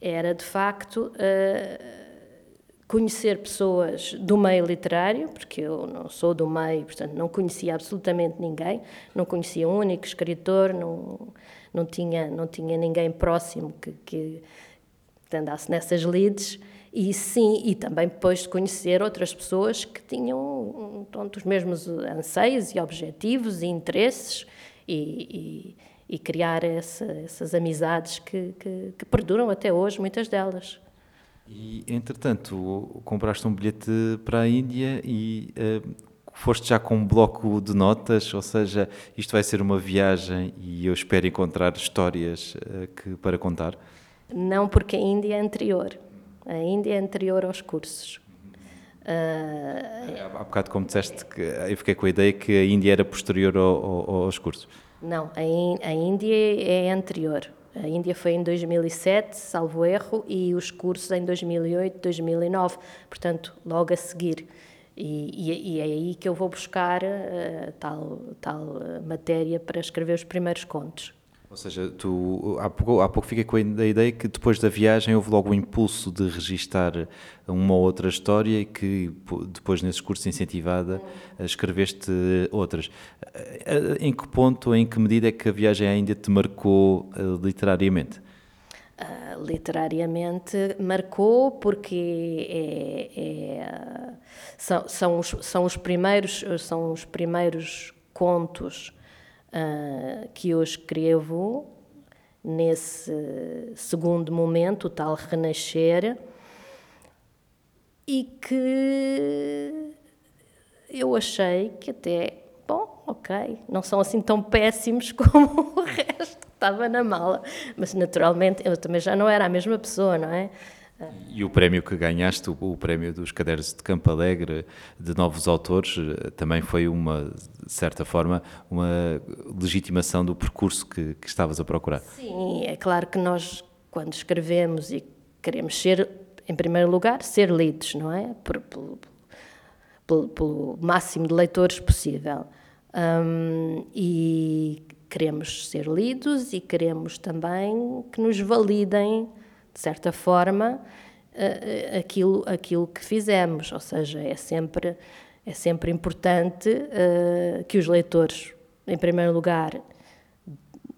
era de facto uh, conhecer pessoas do meio literário, porque eu não sou do meio, portanto não conhecia absolutamente ninguém, não conhecia um único escritor, não, não, tinha, não tinha ninguém próximo que, que andasse nessas leads. E sim, e também depois de conhecer outras pessoas que tinham pronto, os mesmos anseios e objetivos e interesses e, e e criar essa, essas amizades que, que, que, perduram até hoje, muitas delas. E, entretanto, compraste um bilhete para a Índia e uh, foste já com um bloco de notas, ou seja, isto vai ser uma viagem e eu espero encontrar histórias uh, que, para contar? Não, porque a Índia é anterior. A Índia é anterior aos cursos. Uh, Há bocado, como disseste, que eu fiquei com a ideia que a Índia era posterior ao, ao, aos cursos. Não, a, a Índia é anterior. A Índia foi em 2007, salvo erro, e os cursos em 2008, 2009, portanto, logo a seguir. E, e, e é aí que eu vou buscar uh, tal, tal eh, matéria para escrever os primeiros contos. Ou seja, tu, há, pouco, há pouco fiquei com a ideia que depois da viagem houve logo o impulso de registar uma ou outra história e que depois nesses cursos incentivada escreveste outras. Em que ponto, em que medida é que a viagem ainda te marcou eh, literariamente? Uh, literariamente marcou porque é, é, são, são, os, são os primeiros são os primeiros contos uh, que eu escrevo nesse segundo momento, o tal renascer, e que eu achei que até, bom, ok, não são assim tão péssimos como o resto que estava na mala, mas naturalmente eu também já não era a mesma pessoa, não é? E o prémio que ganhaste, o, prémio dos Cadernos de Campo Alegre, de novos autores, eh, também foi uma, de certa forma, uma legitimação do percurso que, que estavas a procurar. Sim, é claro que nós, quando escrevemos e queremos ser, em primeiro lugar, ser lidos, não é? Por, pelo, pelo, máximo de leitores possível. Um, e queremos ser lidos e queremos também que nos validem de certa forma, uh, aquilo, aquilo que fizemos. Ou seja, é sempre, é sempre importante uh, que os leitores, em primeiro lugar,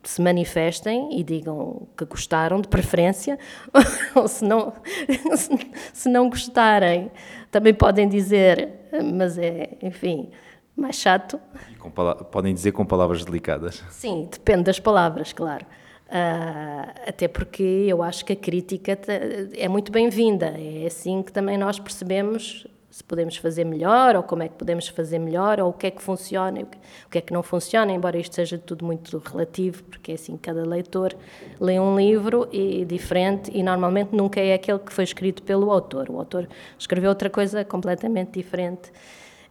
se manifestem e digam que gostaram, de preferência, ou se não, se não gostarem, também podem dizer, mas é, enfim, mais chato. podem dizer com palavras delicadas. Sim, depende das palavras, claro. Uh, até porque eu acho que a crítica é muito bem-vinda. É assim que também nós percebemos se podemos fazer melhor, ou como é que podemos fazer melhor, ou o que é que funciona, o que é que não funciona, embora isto seja tudo muito relativo, porque é assim, cada leitor lê um livro e diferente e normalmente nunca é aquele que foi escrito pelo autor. O autor escreveu outra coisa completamente diferente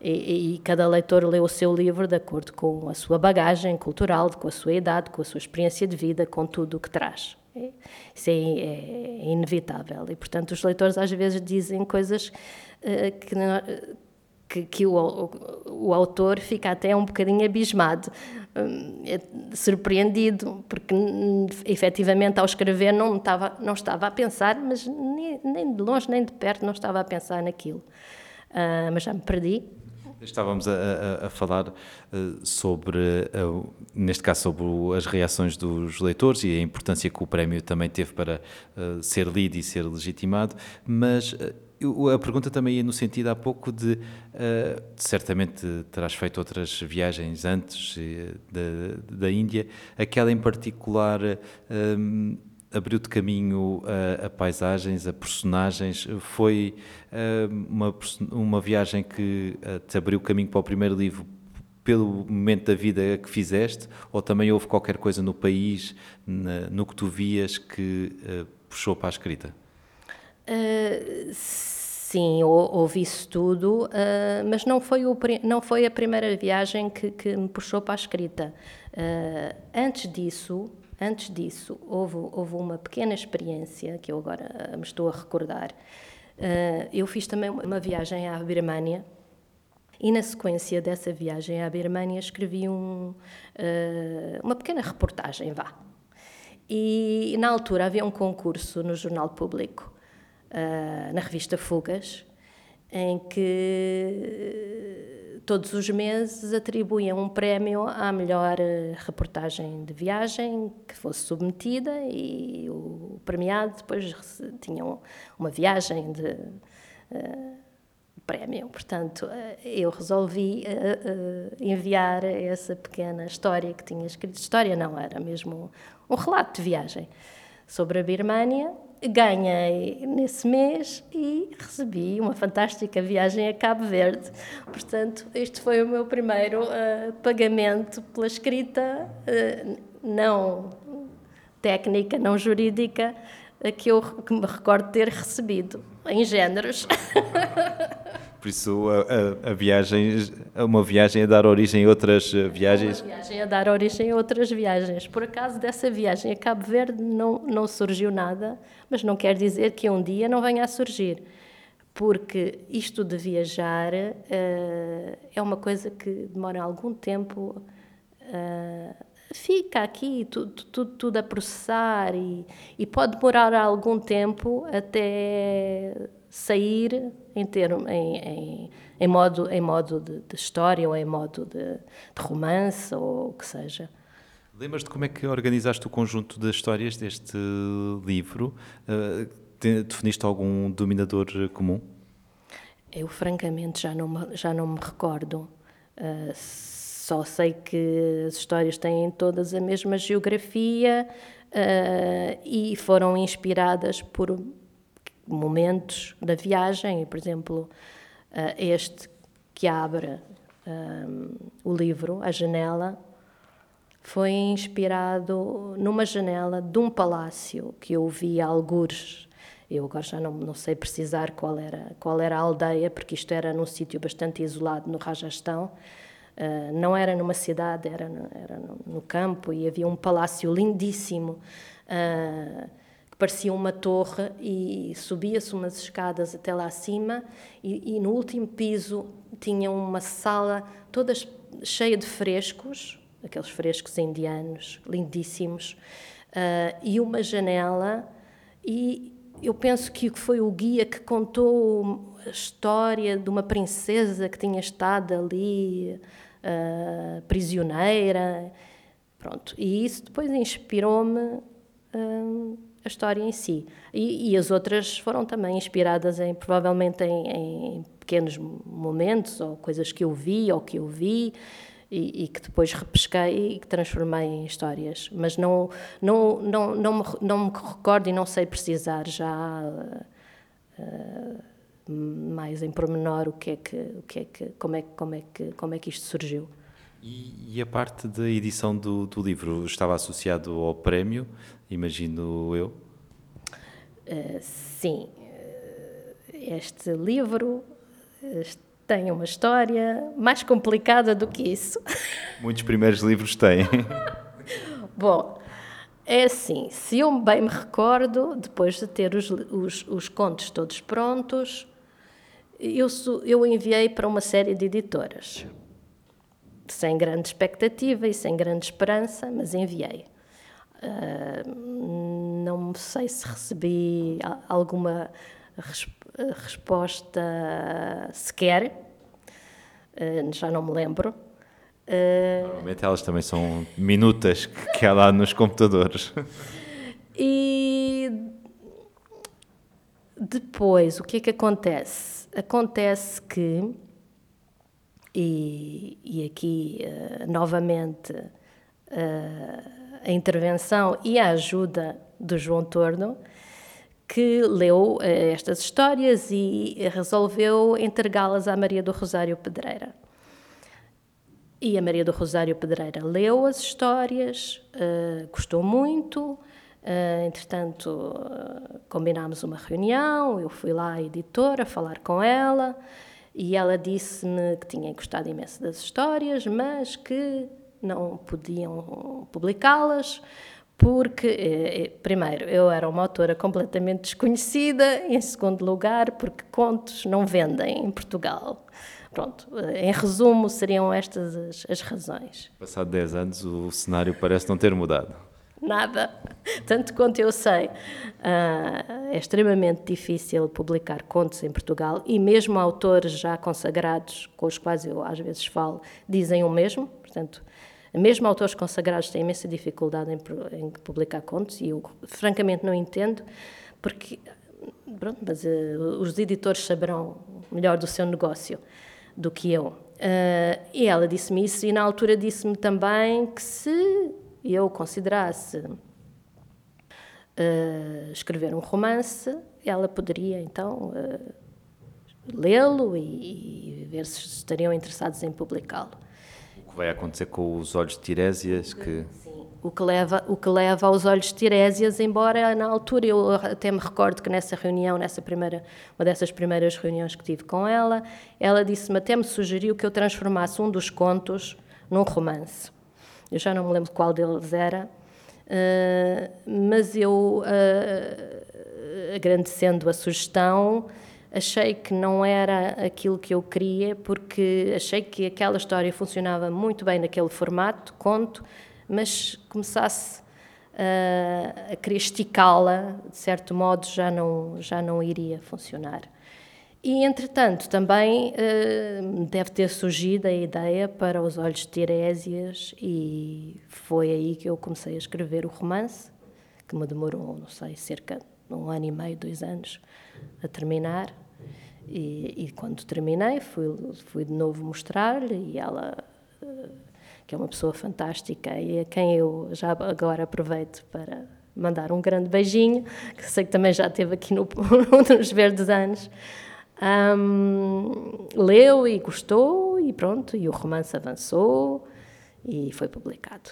e, e, cada leitor lê o seu livro de acordo com a sua bagagem cultural, com a sua idade, com a sua experiência de vida, com tudo o que traz. Isso é, é, é inevitável. E, portanto, os leitores às vezes dizem coisas uh, que, que, que o, o, autor fica até um bocadinho abismado, um, é surpreendido, porque efetivamente ao escrever não estava, não estava a pensar, mas nem, nem de longe nem de perto não estava a pensar naquilo. Uh, mas já me perdi. Estávamos a, a, a falar uh, sobre, uh, neste caso, sobre as reações dos leitores e a importância que o prémio também teve para uh, ser lido e ser legitimado, mas a pergunta também ia no sentido há pouco de, certamente terás feito outras viagens antes da, da Índia, aquela em particular de caminho a, a, paisagens, a personagens. Foi uh, uma, uma viagem que uh, te abriu caminho para o primeiro livro pelo momento da vida que fizeste, ou também houve qualquer coisa no país, na, no que tu vias, que uh, puxou para a escrita? sim, houve isso tudo, mas não foi, o, não foi a primeira viagem que, que me puxou para a escrita. antes disso, Antes disso, houve, houve uma pequena experiência que eu agora me estou a recordar. Uh, eu fiz também uma viagem à Birmânia e, na sequência dessa viagem à Birmânia, escrevi um, uh, uma pequena reportagem, vá. E, na altura, havia um concurso no Jornal Público, na revista Fugas, em que todos os meses atribuíam um prémio à melhor eh, reportagem de viagem que fosse submetida e o premiado depois tinha uma viagem de uh, prémio. Portanto, uh, eu resolvi uh, enviar essa pequena história que tinha escrito. História não, era mesmo um relato de viagem sobre a Birmânia ganhei nesse mês e recebi uma fantástica viagem a Cabo Verde. Portanto, este foi o meu primeiro uh, pagamento pela escrita, uh, não técnica, não jurídica, uh, que eu que me recordo ter recebido, em géneros. Por isso, a, a, a, viagem, uma viagem a dar origem a outras eh, viagens? Uma viagem a dar origem a outras viagens. Por acaso, dessa viagem a Cabo Verde não, não surgiu nada, mas não quer dizer que um dia não venha a surgir. Porque isto de viajar uh, é uma coisa que demora algum tempo. Uh, fica aqui tudo, tudo, tudo a processar e, e pode demorar algum tempo até sair em, termo, em, em, em modo, em modo de, de, história ou em modo de, de romance ou o que seja. Lembras-te como é que organizaste o conjunto de histórias deste livro? Uh, definiste algum dominador comum? Eu, francamente, já não me, já não me recordo. Uh, só sei que as histórias têm todas a mesma geografia uh, e foram inspiradas por momentos da viagem, por exemplo, uh, este que abre um, o livro, A Janela, foi inspirado numa janela de um palácio que eu vi a algures. Eu agora já não, não sei precisar qual era, qual era a aldeia, porque isto era num sítio bastante isolado no Rajastão. Uh, não era numa cidade, era no, era no, no, campo e havia um palácio lindíssimo. Uh, parecia uma torre e subia-se umas escadas até lá acima e, e, no último piso tinha uma sala toda cheia de frescos, aqueles frescos indianos lindíssimos, uh, e uma janela e eu penso que foi o guia que contou a história de uma princesa que tinha estado ali uh, prisioneira, pronto, e isso depois inspirou-me uh, a história em si. E, e, as outras foram também inspiradas em, provavelmente, em, em, pequenos momentos ou coisas que eu vi ou que eu vi e, e, que depois repesquei e que transformei em histórias. Mas não, não, não, não, me, não me recordo e não sei precisar já uh, mais em pormenor o que é que, o que é que, como é, como é que, como é que isto surgiu. E, e a parte da edição do, do livro estava associado ao prémio? imagino eu? Uh, sim. Eh, este livro eh, tem uma história mais complicada do que isso. Muitos primeiros livros têm. Bom, é assim, se eu bem me recordo, depois de ter os, os, os contos todos prontos, eu, eu enviei para uma série de editoras. Sem grande expectativa e sem grande esperança, mas enviei. Uh, não sei se recebi alguma res resposta sequer, uh, já não me lembro. Uh, Normalmente elas também são minutas que há lá nos computadores. E depois, o que é que acontece? Acontece que, e, e aqui novamente a intervenção e a ajuda do João Torno, que leu uh, estas histórias e resolveu entregá-las à Maria do Rosário Pedreira. E a Maria do Rosário Pedreira leu as histórias, uh, gostou muito, uh, entretanto combinámos uma reunião, eu fui lá à editora falar com ela e ela disse-me que tinha gostado imenso das histórias, mas que não podiam publicá-las, porque, eh, eh, primeiro, eu era uma autora completamente desconhecida, em segundo lugar, porque contos não vendem em Portugal. Pronto, eh, em resumo, seriam estas as, as razões. Passado 10 anos, o cenário parece não ter mudado. Nada. Tanto quanto eu sei, é extremamente difícil publicar contos em Portugal e mesmo autores já consagrados, com os quais eu às vezes falo, dizem o mesmo. Portanto, mesmo autores consagrados têm imensa dificuldade em, em publicar contos e eu, francamente, não entendo, porque, pronto, mas uh, os editores saberão melhor do seu negócio do que eu. Uh, e ela disse-me isso, e na altura disse-me também que se eu considerasse uh, escrever um romance, ela poderia então uh, lê-lo e, e, ver se estariam interessados em publicá-lo. O que vai acontecer com os olhos de Tirésias? Que... Sim, o que, leva, o que leva aos olhos de Tirésias, embora na altura eu até me recordo que nessa reunião, nessa primeira, uma dessas primeiras reuniões que tive com ela, ela disse-me, até me sugeriu que eu transformasse um dos contos num romance. Eu já não me lembro qual deles era, uh, mas eu, uh, agradecendo a sugestão, achei que não era aquilo que eu queria, porque achei que aquela história funcionava muito bem naquele formato, conto, mas começasse uh, a querer esticá-la, de certo modo já não, já não iria funcionar. E, entretanto, também uh, deve ter surgido a ideia para Os Olhos de Tirésias e foi aí que eu comecei a escrever o romance, que me demorou, não sei, cerca de um ano e meio, dois anos a terminar. E, e quando terminei, fui, fui de novo mostrar-lhe e ela, uh, que é uma pessoa fantástica e a quem eu já agora aproveito para mandar um grande beijinho, que sei que também já esteve aqui no, nos Verdes Anos, um, leu e gostou e pronto, e o romance avançou e foi publicado.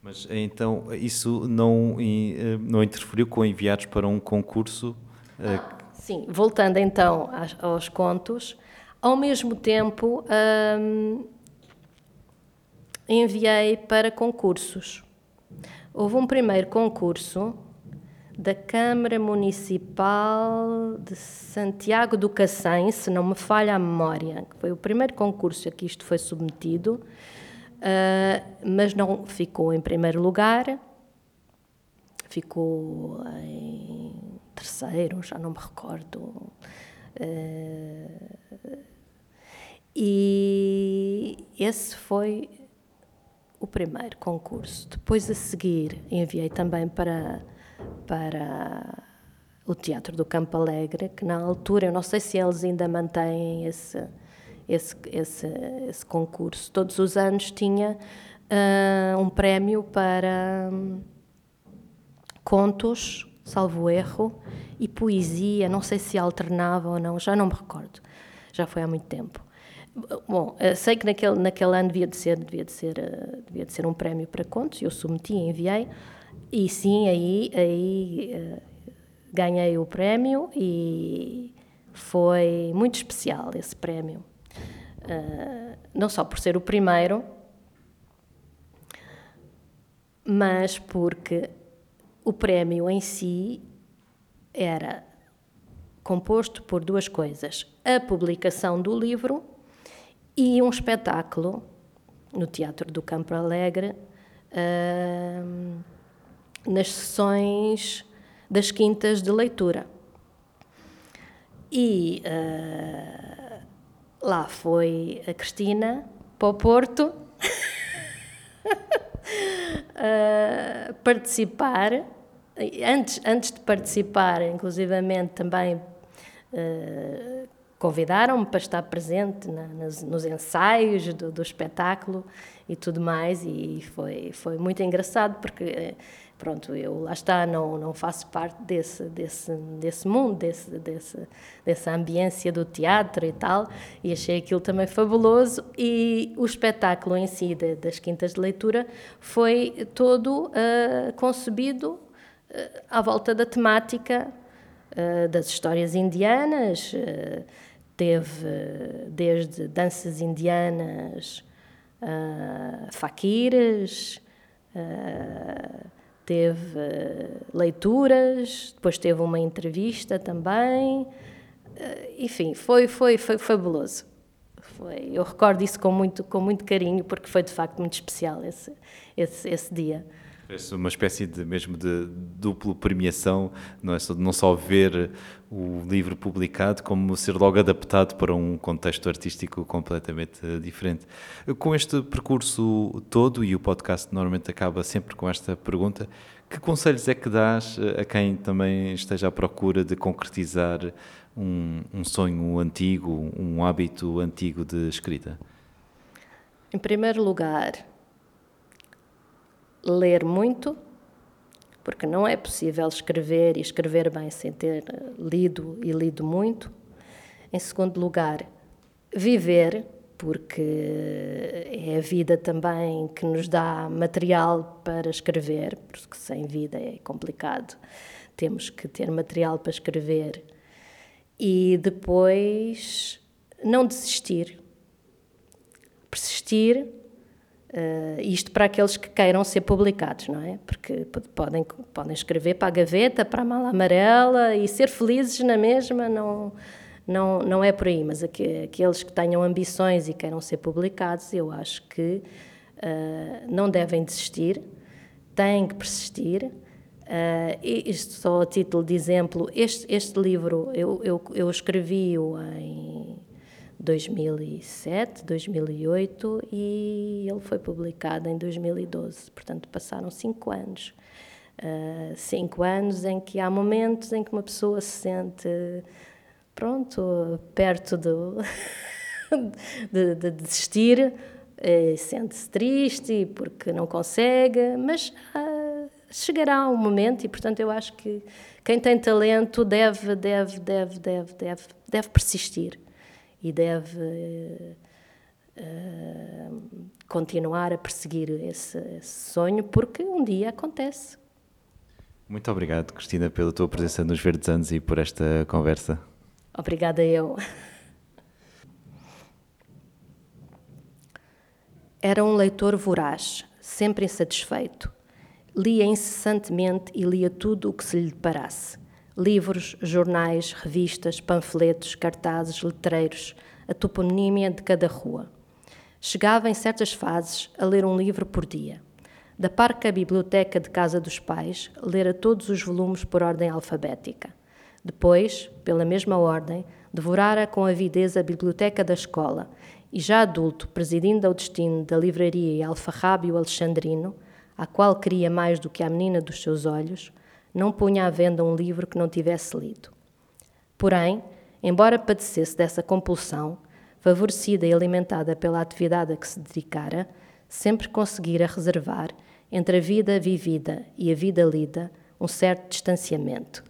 Mas então isso não, eh, não interferiu com enviados para um concurso? Ah, sim, voltando então aos contos, ao mesmo tempo um, enviei para concursos. Houve um primeiro concurso da Câmara Municipal de Santiago do Cacém, se não me falha a memória, foi o primeiro concurso a que isto foi submetido, uh, mas não ficou em primeiro lugar, ficou em terceiro, já não me recordo. Uh, e esse foi o primeiro concurso. Depois a seguir enviei também para para o Teatro do Campo Alegre, que na altura, eu não sei se eles ainda mantêm esse, esse, esse, esse concurso, todos os anos tinha uh, um prémio para um, contos, salvo erro, e poesia, não sei se alternava ou não, já não me recordo, já foi há muito tempo. Bom, sei que naquele, naquele ano devia de ser, devia de ser, uh, devia de ser um prémio para contos, eu submeti, enviei, e sim, aí, aí uh, ganhei o prémio e foi muito especial esse prémio. Uh, não só por ser o primeiro, mas porque o prémio em si era composto por duas coisas: a publicação do livro e um espetáculo no Teatro do Campo Alegre. Uh, nas sessões das quintas de leitura. E uh, lá foi a Cristina para o Porto uh, participar. Antes, antes de participar, inclusivamente, também uh, convidaram-me para estar presente na, nas, nos ensaios do, do, espetáculo e tudo mais, e foi, foi muito engraçado, porque pronto, eu lá está, não, não faço parte desse, desse, desse mundo, desse, desse, dessa ambiência do teatro e tal, e achei aquilo também fabuloso. E o espetáculo em si, de, das Quintas de Leitura, foi todo uh, concebido uh, à volta da temática uh, das histórias indianas, teve desde danças indianas, faquires, uh, teve leituras, depois teve uma entrevista também. Eh, enfim, foi, foi, foi fabuloso. Foi, eu recordo isso com muito, com muito carinho, porque foi de facto muito especial esse, esse, esse dia. Parece uma espécie de mesmo de duplo premiação, não é só, não só ver o livro publicado, como ser logo adaptado para um contexto artístico completamente diferente. Com este percurso todo, e o podcast normalmente acaba sempre com esta pergunta, que conselhos é que dás a quem também esteja à procura de concretizar um, um sonho antigo, um hábito antigo de escrita? Em primeiro lugar, ler muito, porque não é possível escrever e escrever bem sem ter lido e lido muito. Em segundo lugar, viver, porque é a vida também que nos dá material para escrever, porque sem vida é complicado. Temos que ter material para escrever. E depois, não desistir. Persistir Uh, isto para aqueles que queiram ser publicados, não é? Porque podem, podem escrever para a gaveta, para a mala amarela e ser felizes na mesma, não, não, não é por aí. Mas aqueles que tenham ambições e queiram ser publicados, eu acho que uh, não devem desistir, têm que persistir. Uh, isto só a título de exemplo, este, este livro eu, eu, eu escrevi-o em 2007, 2008 e ele foi publicado em 2012. Portanto, passaram cinco anos. Uh, cinco anos em que há momentos em que uma pessoa se sente, pronto, perto do, de, de, desistir, sente-se triste porque não consegue, mas uh, chegará um momento e, portanto, eu acho que quem tem talento deve, deve, deve, deve, deve, deve persistir e deve uh, continuar a perseguir esse, esse, sonho, porque um dia acontece. Muito obrigado, Cristina, pela tua presença nos Verdes Anos e por esta conversa. Obrigada eu. Era um leitor voraz, sempre insatisfeito. Lia incessantemente e lia tudo o que se lhe deparasse livros, jornais, revistas, panfletos, cartazes, letreiros, a toponímia de cada rua. Chegava em certas fases a ler um livro por dia. Da parca biblioteca de casa dos pais, lera todos os volumes por ordem alfabética. Depois, pela mesma ordem, devorara com avidez a biblioteca da escola e, já adulto, presidindo ao destino da livraria e alfarrábio alexandrino, a qual queria mais do que a menina dos seus olhos, não punha à venda um livro que não tivesse lido. Porém, embora padecesse dessa compulsão, favorecida e alimentada pela atividade a que se dedicara, sempre conseguira reservar, entre a vida vivida e a vida lida, um certo distanciamento.